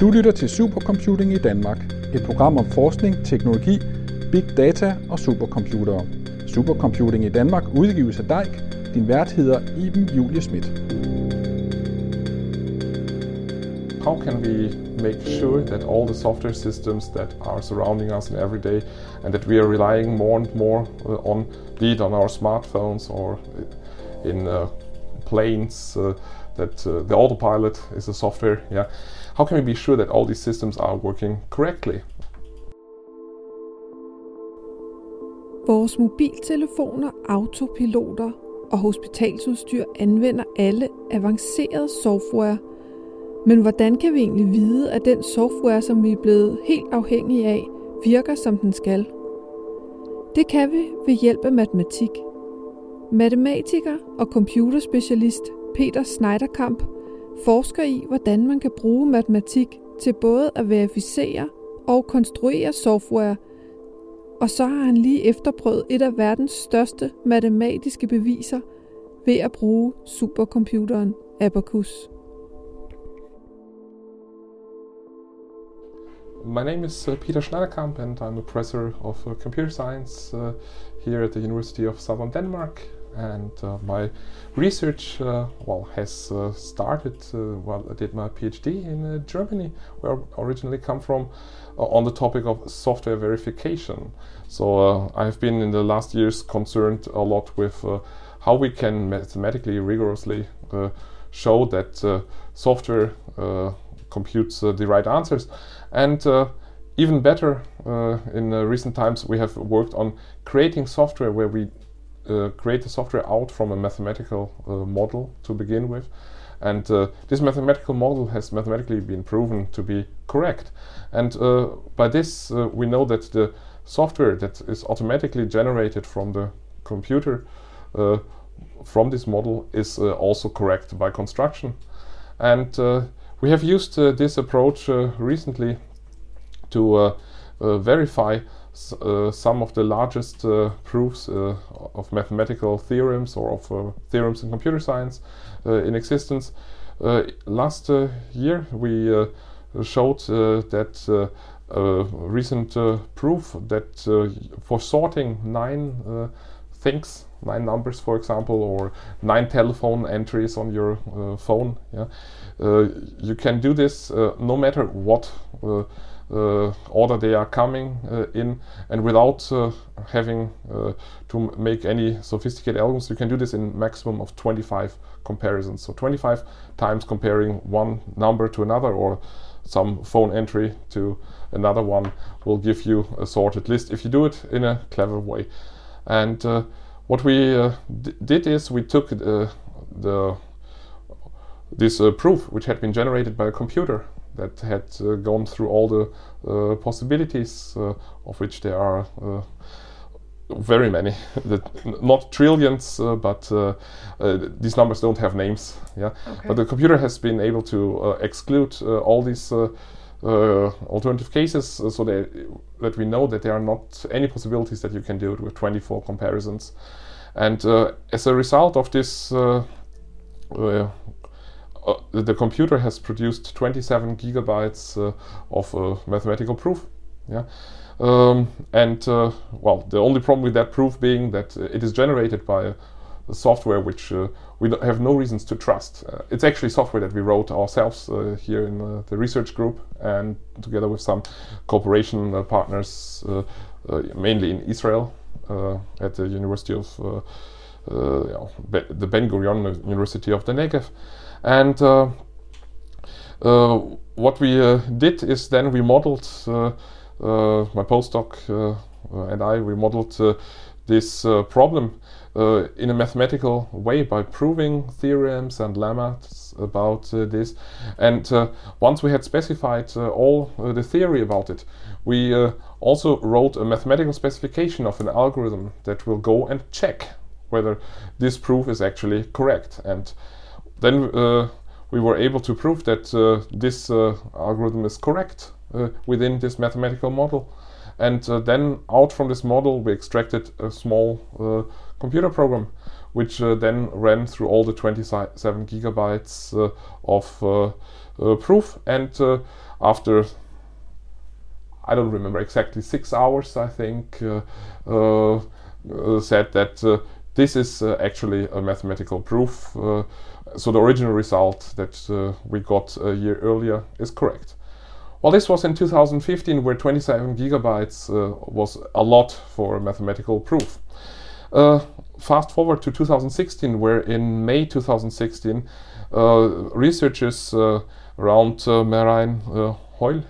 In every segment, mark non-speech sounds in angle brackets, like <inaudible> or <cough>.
Du lytter til Supercomputing i Danmark, et program om forskning, teknologi, big data og supercomputere. Supercomputing i Danmark udgives af DEIK. Din vært hedder Iben Julie Schmidt. How can we make sure that all the software systems that are surrounding us in every day and that we are relying more and more uh, on, be it on our smartphones or uh, in uh, planes, uh, that uh, the autopilot is a software, yeah. How can we be sure that all these systems are working correctly? Vores mobiltelefoner, autopiloter og hospitalsudstyr anvender alle avanceret software. Men hvordan kan vi egentlig vide, at den software, som vi er blevet helt afhængige af, virker som den skal? Det kan vi ved hjælp af matematik. Matematiker og computerspecialist Peter Schneiderkamp forsker i, hvordan man kan bruge matematik til både at verificere og konstruere software, og så har han lige efterprøvet et af verdens største matematiske beviser ved at bruge supercomputeren Abacus. My name is uh, Peter Schneiderkamp and I'm a professor of uh, computer science uh, here at the University of Southern Denmark and uh, my research uh, well has uh, started uh, while I did my PhD in uh, Germany, where I originally come from, uh, on the topic of software verification. So I've been in the last years concerned a lot with how we can mathematically rigorously show that software computes the right answers, and even better, in recent times we have worked on creating software where we uh, create the software out from a mathematical uh, model to begin with. And uh, this mathematical model has mathematically been proven to be correct. And uh, by this, uh, we know that the software that is automatically generated from the computer uh, from this model is also correct by construction. And we have used this approach recently to verify uh, some of the largest uh, proofs uh, of mathematical theorems or of theorems in computer science in existence. last year, we showed that a recent proof that for sorting nine things nine numbers for example or nine telephone entries on your uh, phone yeah uh, you can do this uh, no matter what uh, order they are coming uh, in. And without uh, having to make any sophisticated algorithms you can do this in maximum of 25 comparisons. So 25 times comparing one number to another or some phone entry to another one will give you a sorted list if you do it in a clever way. And uh, what we uh, did is we took uh, the this proof which had been generated by a computer that had uh, gone through all the uh, possibilities, uh, of which there are very many, <laughs> not trillions, uh, but uh, uh, these numbers don't have names. Yeah, okay. but the computer has been able to exclude all these alternative cases, so that that we know that there are not any possibilities that you can do it with 24 comparisons, and as a result of this uh, the computer has produced 27 gigabytes uh, of uh, mathematical proof. Yeah. Um, and uh, well, the only problem with that proof being that uh, it is generated by a software which uh, we have no reasons to trust. it's actually software that we wrote ourselves here in the research group and together with some cooperation partners, mainly in Israel at the University of the Ben Gurion University of the Negev. And uh, uh, what we uh, did is then we modeled, my postdoc and I, we modeled this problem uh, in a mathematical way by proving theorems and lemmas about uh, this. And uh, once we had specified all the theory about it, we also wrote a mathematical specification of an algorithm that will go and check whether this proof is actually correct. And then uh, we were able to prove that uh, this uh, algorithm is correct within this mathematical model. And then out from this model, we extracted a small computer program, which uh, then ran through all the 27 gigabytes uh, of uh, proof. And after I don't remember exactly six hours, I think, said that this is uh, actually a mathematical proof. Uh, so the original result that uh, we got a year earlier is correct. Well, this was in 2015, where 27 gigabytes was a lot for a mathematical proof. fast forward to 2016, where in May 2016, researchers around uh, Marijn Heule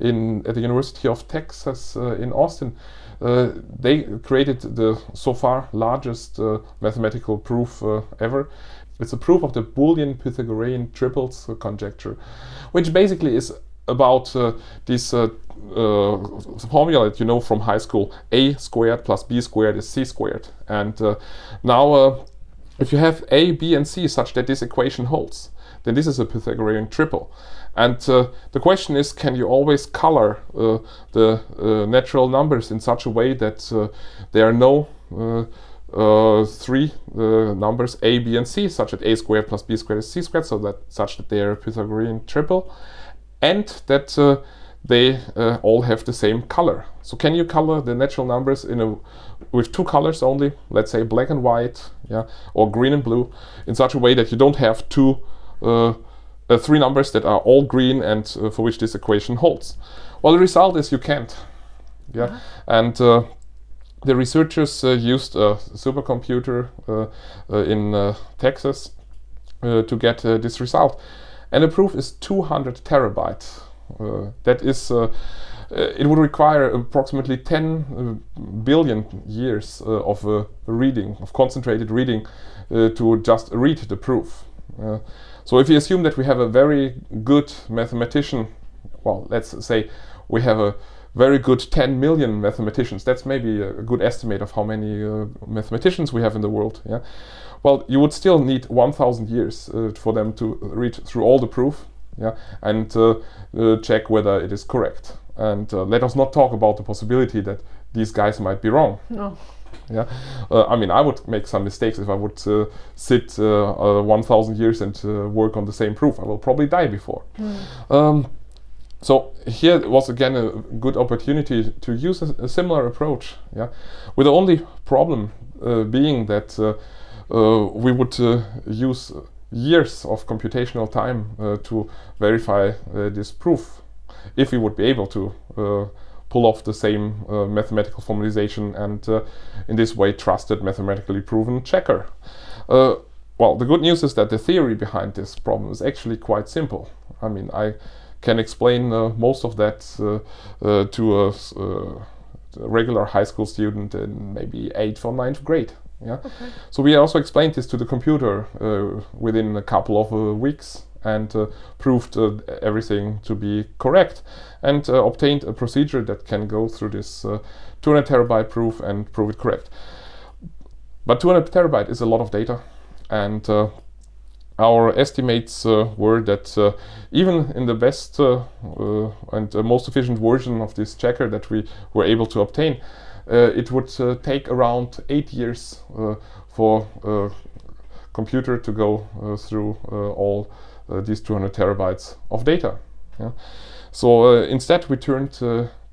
in, at the University of Texas in Austin uh, they created the so far largest uh, mathematical proof uh, ever. It's a proof of the Boolean Pythagorean triples conjecture, which basically is about uh, this uh, uh, formula that you know from high school a squared plus b squared is c squared. And now, if you have a, b, and c such that this equation holds, then this is a Pythagorean triple. And uh, the question is, can you always color uh, the uh, natural numbers in such a way that uh, there are no uh, uh, three numbers a, b, and c, such that a squared plus b squared is c squared, so that such that they are a Pythagorean triple, and that they all have the same color. So can you color the natural numbers in a with two colors only, let's say black and white, yeah, or green and blue, in such a way that you don't have two uh, uh, three numbers that are all green and uh, for which this equation holds. Well, the result is you can't. Yeah, uh-huh. and uh, the researchers uh, used a supercomputer uh, in Texas to get this result, and the proof is 200 terabytes. that is. it would require approximately 10 billion years of reading, of concentrated reading, to just read the proof. So if you assume that we have a very good mathematician, well, let's say we have a very good 10 million mathematicians. That's maybe a good estimate of how many uh, mathematicians we have in the world. Yeah. Well, you would still need 1,000 years uh, for them to read through all the proof, yeah, and uh, uh check whether it is correct. And uh, let us not talk about the possibility that these guys might be wrong. No. Yeah, uh, I mean, I would make some mistakes if I would uh, sit uh, uh 1,000 years and uh, work on the same proof. I will probably die before. Mm. Um, so here was again a good opportunity to use a, a similar approach. Yeah, with the only problem uh, being that we would use years of computational time to verify this proof, if we would be able to pull off the same uh, mathematical formalization and uh, in this way trusted mathematically proven checker. Uh, well, the good news is that the theory behind this problem is actually quite simple. I mean, I can explain uh, most of that uh, uh, to a, a, regular high school student in maybe 8th or ninth grade. Yeah. Okay. So we also explained this to the computer within a couple of weeks and uh, proved uh, everything to be correct and uh, obtained a procedure that can go through this 200 terabyte proof and prove it correct. But 200 terabyte is a lot of data and our estimates uh, were that uh, even in the best uh, and most efficient version of this checker that we were able to obtain, it would take around eight years for computer to go through all uh, these 200 terabytes of data. Yeah? So uh, instead, we turned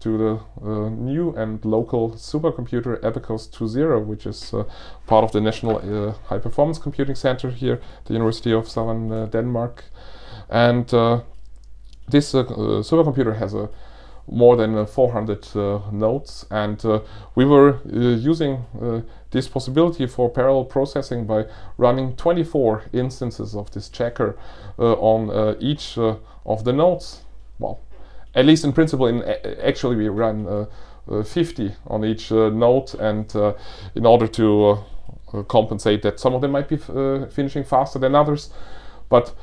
to the uh, new and local supercomputer Abacus 2.0, which is uh, part of the National uh, High Performance Computing Center here, the University of Southern uh, Denmark. And this supercomputer has a more than uh, 400 uh, nodes. And uh, we were uh, using uh, this possibility for parallel processing by running 24 instances of this checker uh, on each of the nodes. Well at least in principle in actually we run uh, 50 on each node. And in order to compensate that some of them might be finishing faster than others. But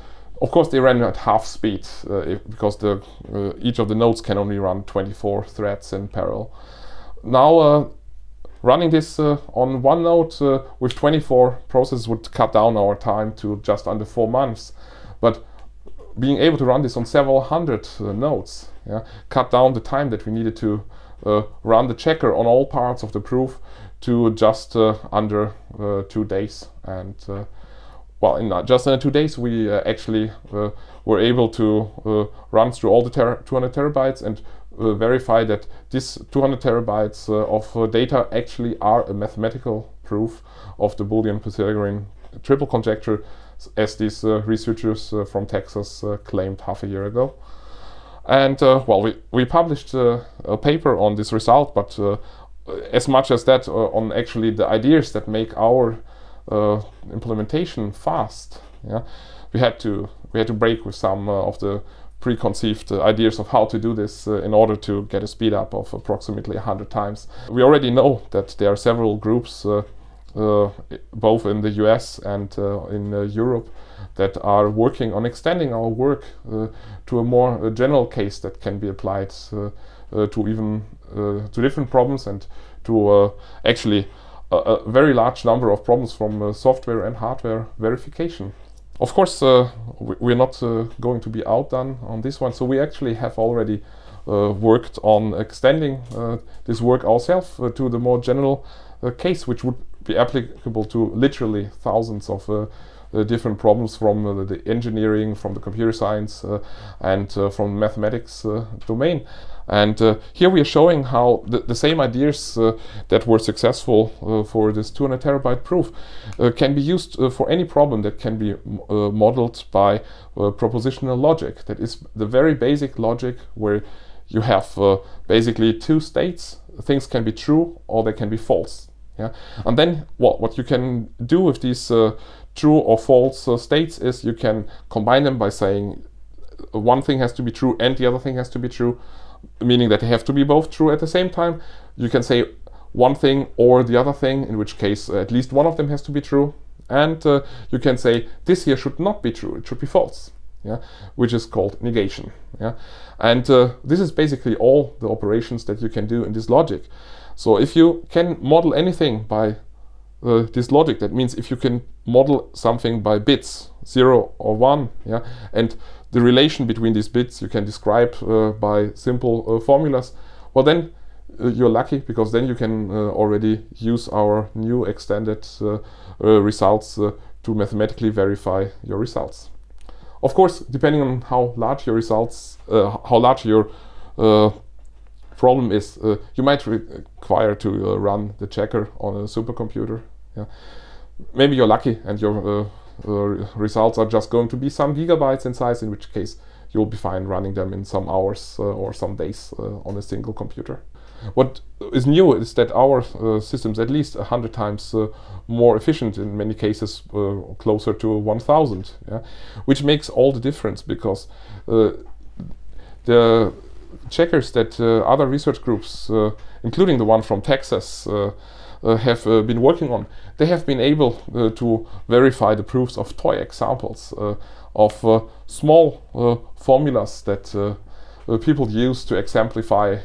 of course, they ran at half speed uh, if, because the, uh, each of the nodes can only run 24 threads in parallel. Now, uh, running this uh, on one node uh, with 24 processes would cut down our time to just under four months. But being able to run this on several hundred uh, nodes yeah, cut down the time that we needed to run the checker on all parts of the proof to just under two days. And well, in uh, just in two days, we uh, actually uh, were able to run through all the ter 200 terabytes and uh, verify that these 200 terabytes uh, of uh, data actually are a mathematical proof of the Boolean Pythagorean triple conjecture, as these researchers from Texas claimed half a year ago. And well, we, we published a paper on this result, but as much as that on actually the ideas that make our implementation fast. Yeah, we had to we had to break with some of the preconceived uh, ideas of how to do this uh, in order to get a speed up of approximately 100 times. We already know that there are several groups, uh, uh both in the US and uh, in uh, Europe, that are working on extending our work to a more general case that can be applied to even to different problems and to actually a, a, very large number of problems from software and hardware verification. Of course, uh, we're not uh, going to be outdone on this one, so we actually have already uh, worked on extending uh, this work ourselves uh, to the more general uh, case, which would be applicable to literally thousands of different problems from the engineering, from the computer science, and from mathematics domain. And uh, here we are showing how the, the same ideas uh, that were successful uh, for this 200 terabyte proof uh, can be used uh, for any problem that can be modeled by propositional logic. That is the very basic logic where you have basically two states. Things can be true or they can be false. Yeah? And then what, what you can do with these true or false states is you can combine them by saying one thing has to be true and the other thing has to be true meaning that they have to be both true at the same time. You can say one thing or the other thing, in which case uh, at least one of them has to be true. And uh, you can say this here should not be true, it should be false, yeah, which is called negation. Yeah, and uh, this is basically all the operations that you can do in this logic. So if you can model anything by uh, this logic, that means if you can model something by bits, zero or one, yeah, and the relation between these bits you can describe uh, by simple uh, formulas, well then uh, you're lucky because then you can already use our new extended results to mathematically verify your results. Of course, depending on how large your results, how large your problem is, uh, you might require to uh, run the checker on a supercomputer. Yeah. Maybe you're lucky and your uh, uh, results are just going to be some gigabytes in size, in which case you'll be fine running them in some hours uh, or some days uh, on a single computer. What is new is that our uh, systems at least a hundred times uh, more efficient in many cases, uh, closer to 1,000, yeah? which makes all the difference because the checkers that other research groups, including the one from Texas, uh, have uh, been working on, they have been able uh, to verify the proofs of toy examples of small formulas that people use to exemplify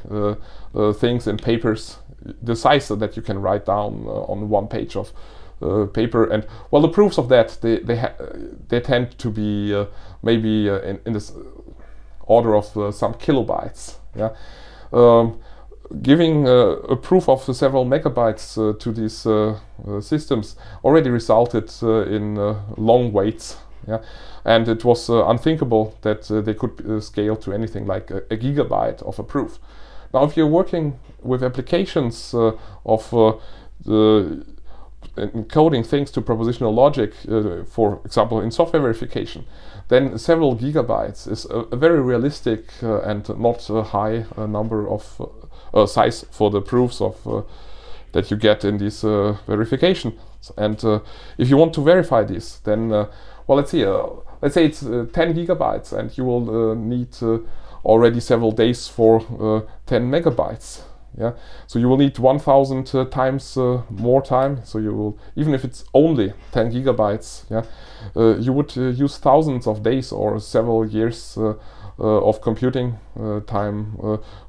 things in papers, the size that you can write down on one page of uh, paper. And well the proofs of that they they, they tend to be uh, maybe uh, in, in this order of some kilobytes yeah. Um, giving uh, a proof of several megabytes uh, to these uh, uh systems already resulted uh, in uh, long waits. Yeah? And it was unthinkable that they could scale to anything like a, a, gigabyte of a proof. Now, if you're working with applications of the encoding things to propositional logic, uh, for example, in software verification, then several gigabytes is a, a very realistic uh, and not a high uh, number of uh, size for the proofs of uh, that you get in these uh, verification. And if you want to verify this, then well, let's see. let's say it's 10 gigabytes, and you will need already several days for 10 megabytes yeah? So you will need 1000 uh, times uh, more time. So you will even if it's only 10 gigabytes yeah uh, you would use thousands of days or several years of computing time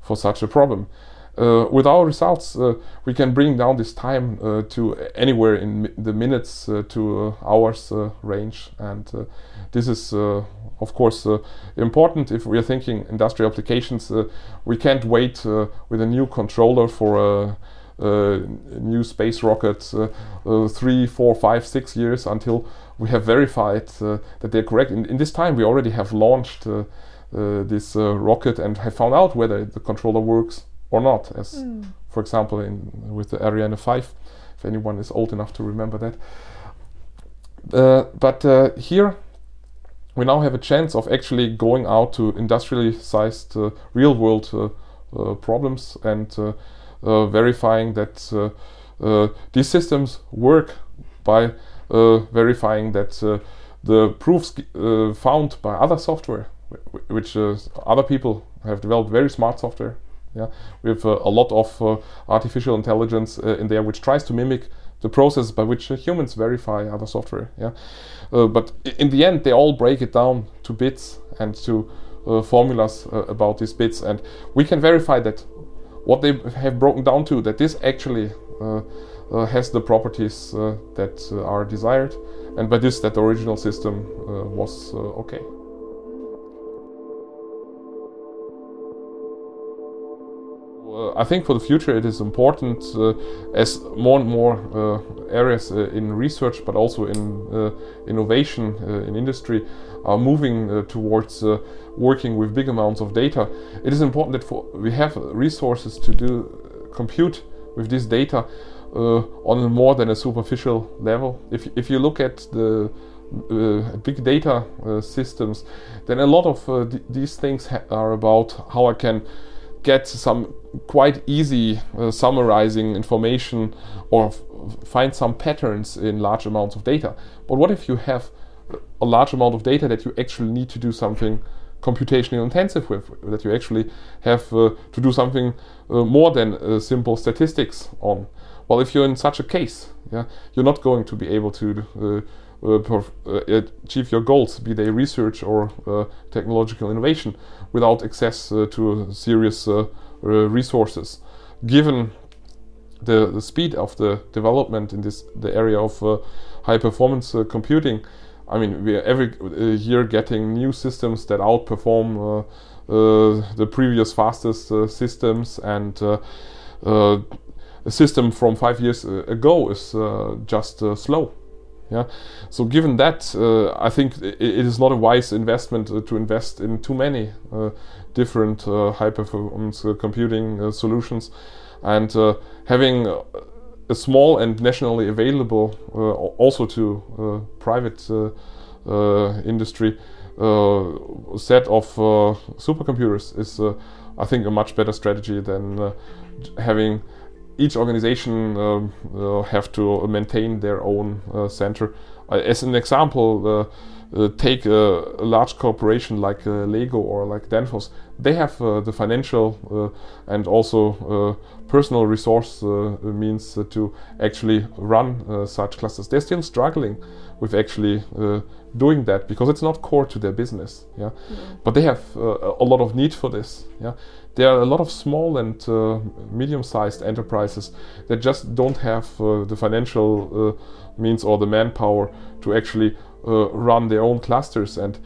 for such a problem. uh, Uh, with our results, uh, we can bring down this time uh, to anywhere in mi the minutes uh, to uh, hours range, and this is, of course, important if we are thinking industrial applications. we can't wait with a new controller for a, new space rockets three, four, five, six years until we have verified that they're correct. In, in, this time, we already have launched this rocket and have found out whether the controller works or not, as mm. for example in with the Ariane 5, if anyone is old enough to remember that. Uh, but uh, here we now have a chance of actually going out to industrially sized uh, real world uh, uh, problems and uh, verifying that these systems work by verifying that the proofs found by other software, which other people have developed very smart software yeah, we have uh, a lot of uh, artificial intelligence uh, in there which tries to mimic the process by which humans verify other software. Yeah, but in the end, they all break it down to bits and to formulas about these bits, and we can verify that what they have broken down to that this actually uh, uh, has the properties uh, that are desired and by this that the original system was okay. Uh, I think for the future it is important uh, as more and more uh, areas uh, in research but also in uh, innovation uh, in industry are moving towards working with big amounts of data. It is important that for, we have resources to do compute with this data on more than a superficial level. If, if you look at the big data systems, then a lot of th these things are about how I can get some quite easy uh, summarizing information or find some patterns in large amounts of data. But what if you have a large amount of data that you actually need to do something computationally intensive with, that you actually have uh, to do something uh, more than uh, simple statistics on? Well, if you're in such a case, yeah, you're not going to be able to uh, uh, achieve your goals, be they research or technological innovation, without access uh, to serious uh, uh, resources. Given the, the speed of the development in this the area of high performance computing, I mean, we are every year getting new systems that outperform uh, the previous fastest uh, systems, and uh, a system from five years ago is just slow. Yeah. So given that, uh, I think it, is not a wise investment uh, to invest in too many uh, different uh, high performance uh, computing uh, solutions, and having a small and nationally available, also to private industry, set of supercomputers is, I think, a much better strategy than having each organization um, uh, have to maintain their own uh, center. Uh, as an example, take a, a, large corporation like Lego or like Danfoss. They have the financial and also personal resource means to actually run such clusters. They're still struggling with actually uh, doing that because it's not core to their business. Yeah, mm-hmm. but they have uh, a lot of need for this. Yeah, there are a lot of small and uh, medium-sized enterprises that just don't have uh, the financial uh, means or the manpower to actually uh, run their own clusters and.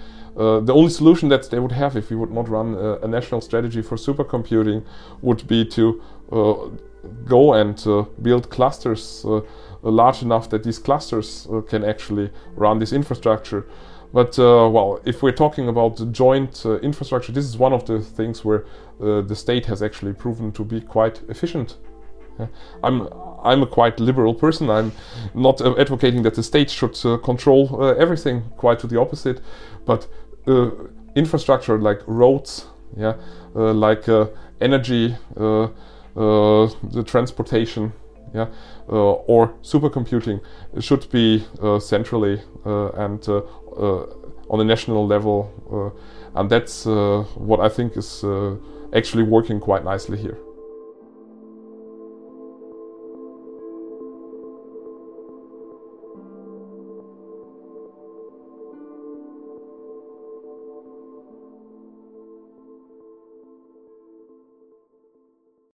the only solution that they would have if we would not run a national strategy for supercomputing would be to go and build clusters large enough that these clusters uh, can actually run this infrastructure. But uh, well, if we're talking about joint uh, infrastructure, this is one of the things where the state has actually proven to be quite efficient. Yeah. I'm I'm a quite liberal person. I'm not uh, advocating that the state should uh, control uh, everything. Quite to the opposite. But infrastructure like roads, yeah, like energy, the transportation, yeah, uh, or supercomputing should be uh, centrally uh, and on a national level, and that's what I think is actually working quite nicely here.